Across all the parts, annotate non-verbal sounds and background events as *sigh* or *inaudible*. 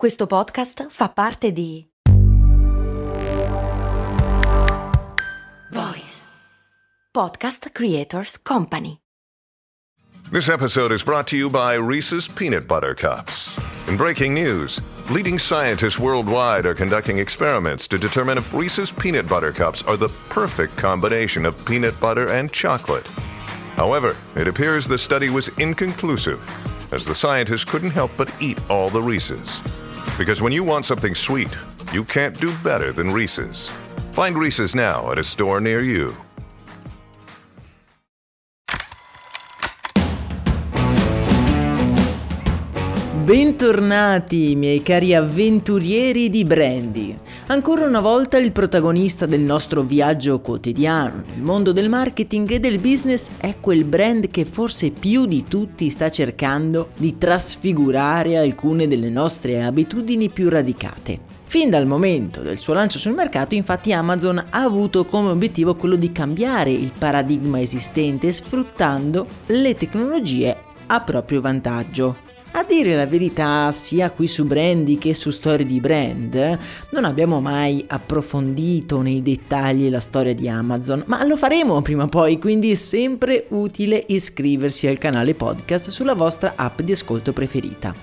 Questo podcast fa parte di Voice Podcast Creators Company. This episode is brought to you by Reese's Peanut Butter Cups. In breaking news, leading scientists worldwide are conducting experiments to determine if Reese's Peanut Butter Cups are the perfect combination of peanut butter and chocolate. However, it appears the study was inconclusive, as the scientists couldn't help but eat all the Reese's. Because when you want something sweet, you can't do better than Reese's. Find Reese's now at a store near you. Bentornati miei cari avventurieri di Brandy. Ancora una volta il protagonista del nostro viaggio quotidiano nel mondo del marketing e del business è quel brand che forse più di tutti sta cercando di trasfigurare alcune delle nostre abitudini più radicate. Fin dal momento del suo lancio sul mercato, infatti, Amazon ha avuto come obiettivo quello di cambiare il paradigma esistente sfruttando le tecnologie a proprio vantaggio. A dire la verità, sia qui su Brandy che su storie di brand, non abbiamo mai approfondito nei dettagli la storia di Amazon, ma lo faremo prima o poi, quindi è sempre utile iscriversi al canale podcast sulla vostra app di ascolto preferita.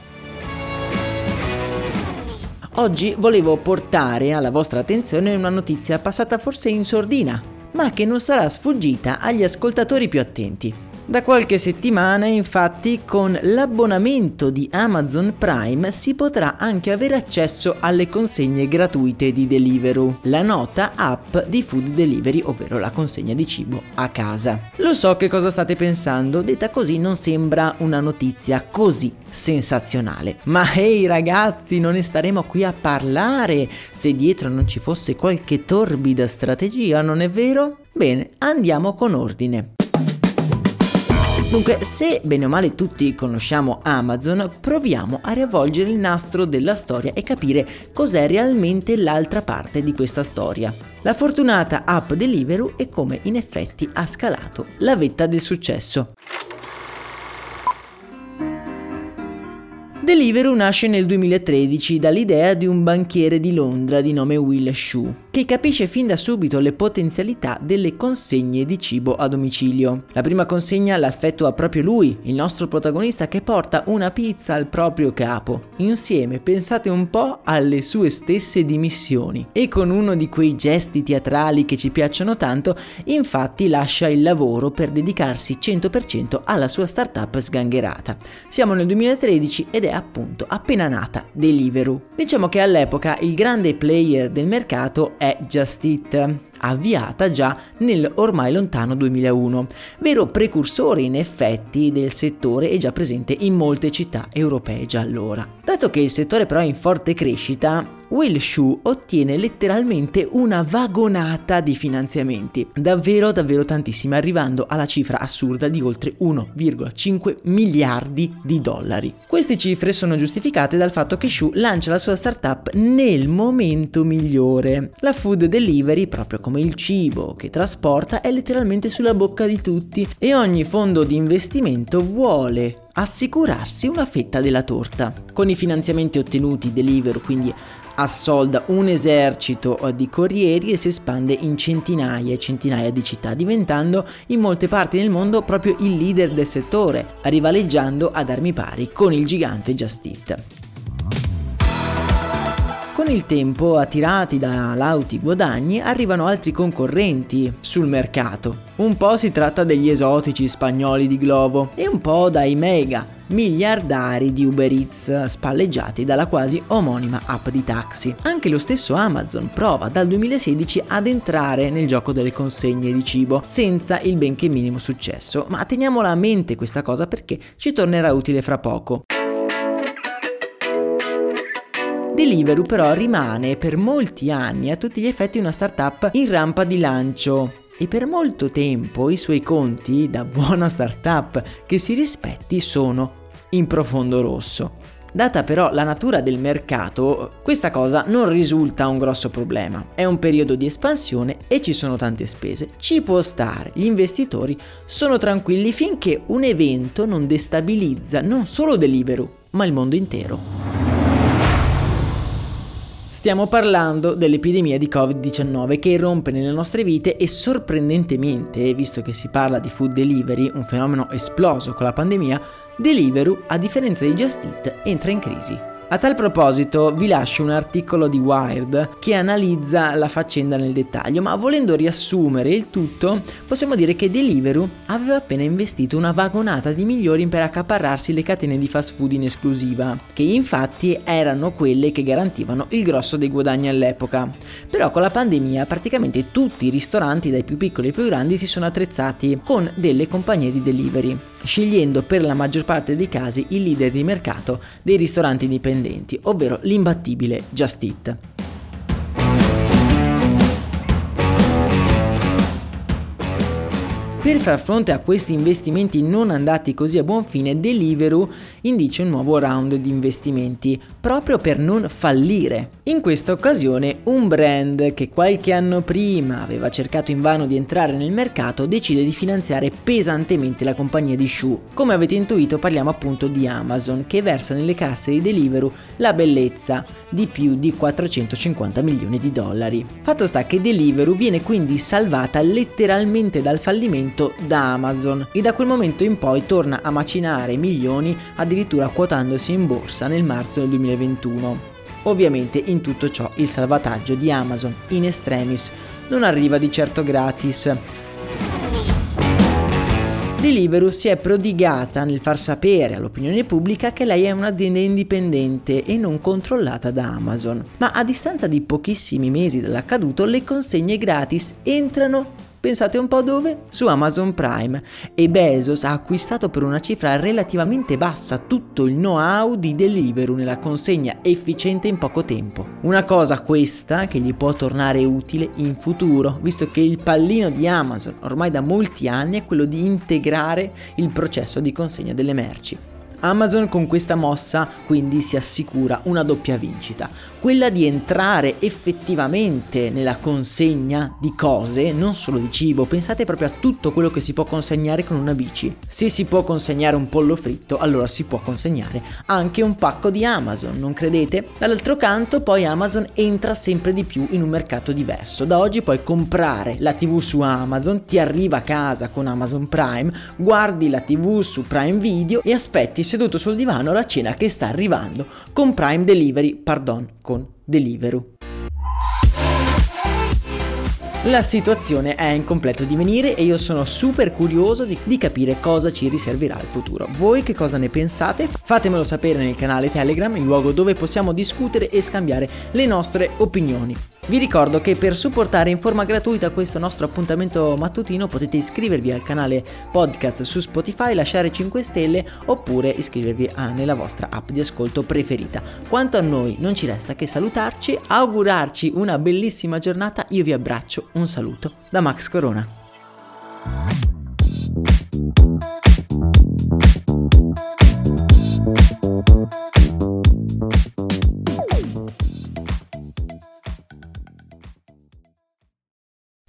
Oggi volevo portare alla vostra attenzione una notizia passata forse in sordina, ma che non sarà sfuggita agli ascoltatori più attenti. Da qualche settimana infatti con l'abbonamento di Amazon Prime si potrà anche avere accesso alle consegne gratuite di Deliveroo, la nota app di food delivery, ovvero la consegna di cibo a casa. Lo so che cosa state pensando, detta così non sembra una notizia così sensazionale. Ma ehi hey ragazzi, non ne staremo qui a parlare se dietro non ci fosse qualche torbida strategia, non è vero? Bene, andiamo con ordine. Dunque, se bene o male tutti conosciamo Amazon, proviamo a riavvolgere il nastro della storia e capire cos'è realmente l'altra parte di questa storia. La fortunata app Deliveroo e come in effetti ha scalato la vetta del successo. Deliveroo nasce nel 2013 dall'idea di un banchiere di Londra di nome Will Shue, che capisce fin da subito le potenzialità delle consegne di cibo a domicilio. La prima consegna l'affettua proprio lui, il nostro protagonista che porta una pizza al proprio capo. Insieme pensate un po' alle sue stesse dimissioni e con uno di quei gesti teatrali che ci piacciono tanto, infatti lascia il lavoro per dedicarsi 100% alla sua startup sgangherata. Siamo nel 2013 ed è appunto appena nata Deliveroo. Diciamo che all'epoca il grande player del mercato è Just Eat, avviata già nel ormai lontano 2001, vero precursore in effetti del settore e già presente in molte città europee già allora. Dato che il settore però è in forte crescita, Will Shu ottiene letteralmente una vagonata di finanziamenti, davvero davvero tantissimi, arrivando alla cifra assurda di oltre 1,5 miliardi di dollari. Queste cifre sono giustificate dal fatto che Shu lancia la sua startup nel momento migliore. La food delivery, proprio come il cibo che trasporta, è letteralmente sulla bocca di tutti e ogni fondo di investimento vuole assicurarsi una fetta della torta. Con i finanziamenti ottenuti Deliveroo quindi assolda un esercito di corrieri e si espande in centinaia e centinaia di città, diventando in molte parti del mondo proprio il leader del settore, rivaleggiando ad armi pari con il gigante Just Eat. Con il tempo, attirati da lauti guadagni, arrivano altri concorrenti sul mercato. Un po' si tratta degli esotici spagnoli di Glovo e un po' dai mega miliardari di Uber Eats spalleggiati dalla quasi omonima app di taxi. Anche lo stesso Amazon prova dal 2016 ad entrare nel gioco delle consegne di cibo senza il benché minimo successo, ma teniamola a mente questa cosa perché ci tornerà utile fra poco. Deliveroo però rimane per molti anni a tutti gli effetti una startup in rampa di lancio e per molto tempo i suoi conti da buona *laughs* startup che si rispetti sono in profondo rosso. Data però la natura del mercato, questa cosa non risulta un grosso problema. È un periodo di espansione e ci sono tante spese. Ci può stare, gli investitori sono tranquilli finché un evento non destabilizza non solo Deliveroo, ma il mondo intero. Stiamo parlando dell'epidemia di Covid-19 che irrompe nelle nostre vite e sorprendentemente, visto che si parla di food delivery, un fenomeno esploso con la pandemia, Deliveroo, a differenza di Just Eat, entra in crisi. A tal proposito vi lascio un articolo di Wired che analizza la faccenda nel dettaglio, ma volendo riassumere il tutto, possiamo dire che Deliveroo aveva appena investito una vagonata di milioni per accaparrarsi le catene di fast food in esclusiva, che infatti erano quelle che garantivano il grosso dei guadagni all'epoca. Però con la pandemia praticamente tutti i ristoranti, dai più piccoli ai più grandi, si sono attrezzati con delle compagnie di delivery scegliendo per la maggior parte dei casi il leader di mercato dei ristoranti indipendenti, ovvero l'imbattibile Just Eat. Per far fronte a questi investimenti non andati così a buon fine, Deliveroo indice un nuovo round di investimenti, proprio per non fallire. In questa occasione un brand che qualche anno prima aveva cercato invano di entrare nel mercato decide di finanziare pesantemente la compagnia di Shu. Come avete intuito parliamo appunto di Amazon che versa nelle casse di Deliveroo la bellezza di più di 450 milioni di dollari. Fatto sta che Deliveroo viene quindi salvata letteralmente dal fallimento acquisito da Amazon e da quel momento in poi torna a macinare milioni addirittura quotandosi in borsa nel marzo del 2021. Ovviamente in tutto ciò il salvataggio di Amazon in extremis non arriva di certo gratis. Deliveroo si è prodigata nel far sapere all'opinione pubblica che lei è un'azienda indipendente e non controllata da Amazon. Ma a distanza di pochissimi mesi dall'accaduto, le consegne gratis entrano Pensate un po' dove? Su Amazon Prime e Bezos ha acquistato per una cifra relativamente bassa tutto il know-how di Deliveroo nella consegna efficiente in poco tempo. Una cosa questa che gli può tornare utile in futuro, visto che il pallino di Amazon ormai da molti anni è quello di integrare il processo di consegna delle merci. Amazon con questa mossa quindi si assicura una doppia vincita, quella di entrare effettivamente nella consegna di cose, non solo di cibo, pensate proprio a tutto quello che si può consegnare con una bici. Se si può consegnare un pollo fritto, allora si può consegnare anche un pacco di Amazon, non credete? Dall'altro canto poi Amazon entra sempre di più in un mercato diverso. Da oggi puoi comprare la TV su Amazon, ti arriva a casa con Amazon Prime, guardi la TV su Prime Video e aspetti seduto sul divano la cena che sta arrivando con Prime Delivery, pardon, con Deliveroo. La situazione è in completo divenire e io sono super curioso di, di, capire cosa ci riserverà il futuro. Voi che cosa ne pensate? Fatemelo sapere nel canale Telegram, il luogo dove possiamo discutere e scambiare le nostre opinioni. Vi ricordo che per supportare in forma gratuita questo nostro appuntamento mattutino potete iscrivervi al canale podcast su Spotify, lasciare 5 stelle oppure iscrivervi a, nella vostra app di ascolto preferita. Quanto a noi non ci resta che salutarci, augurarci una bellissima giornata, io vi abbraccio, un saluto da Max Corona.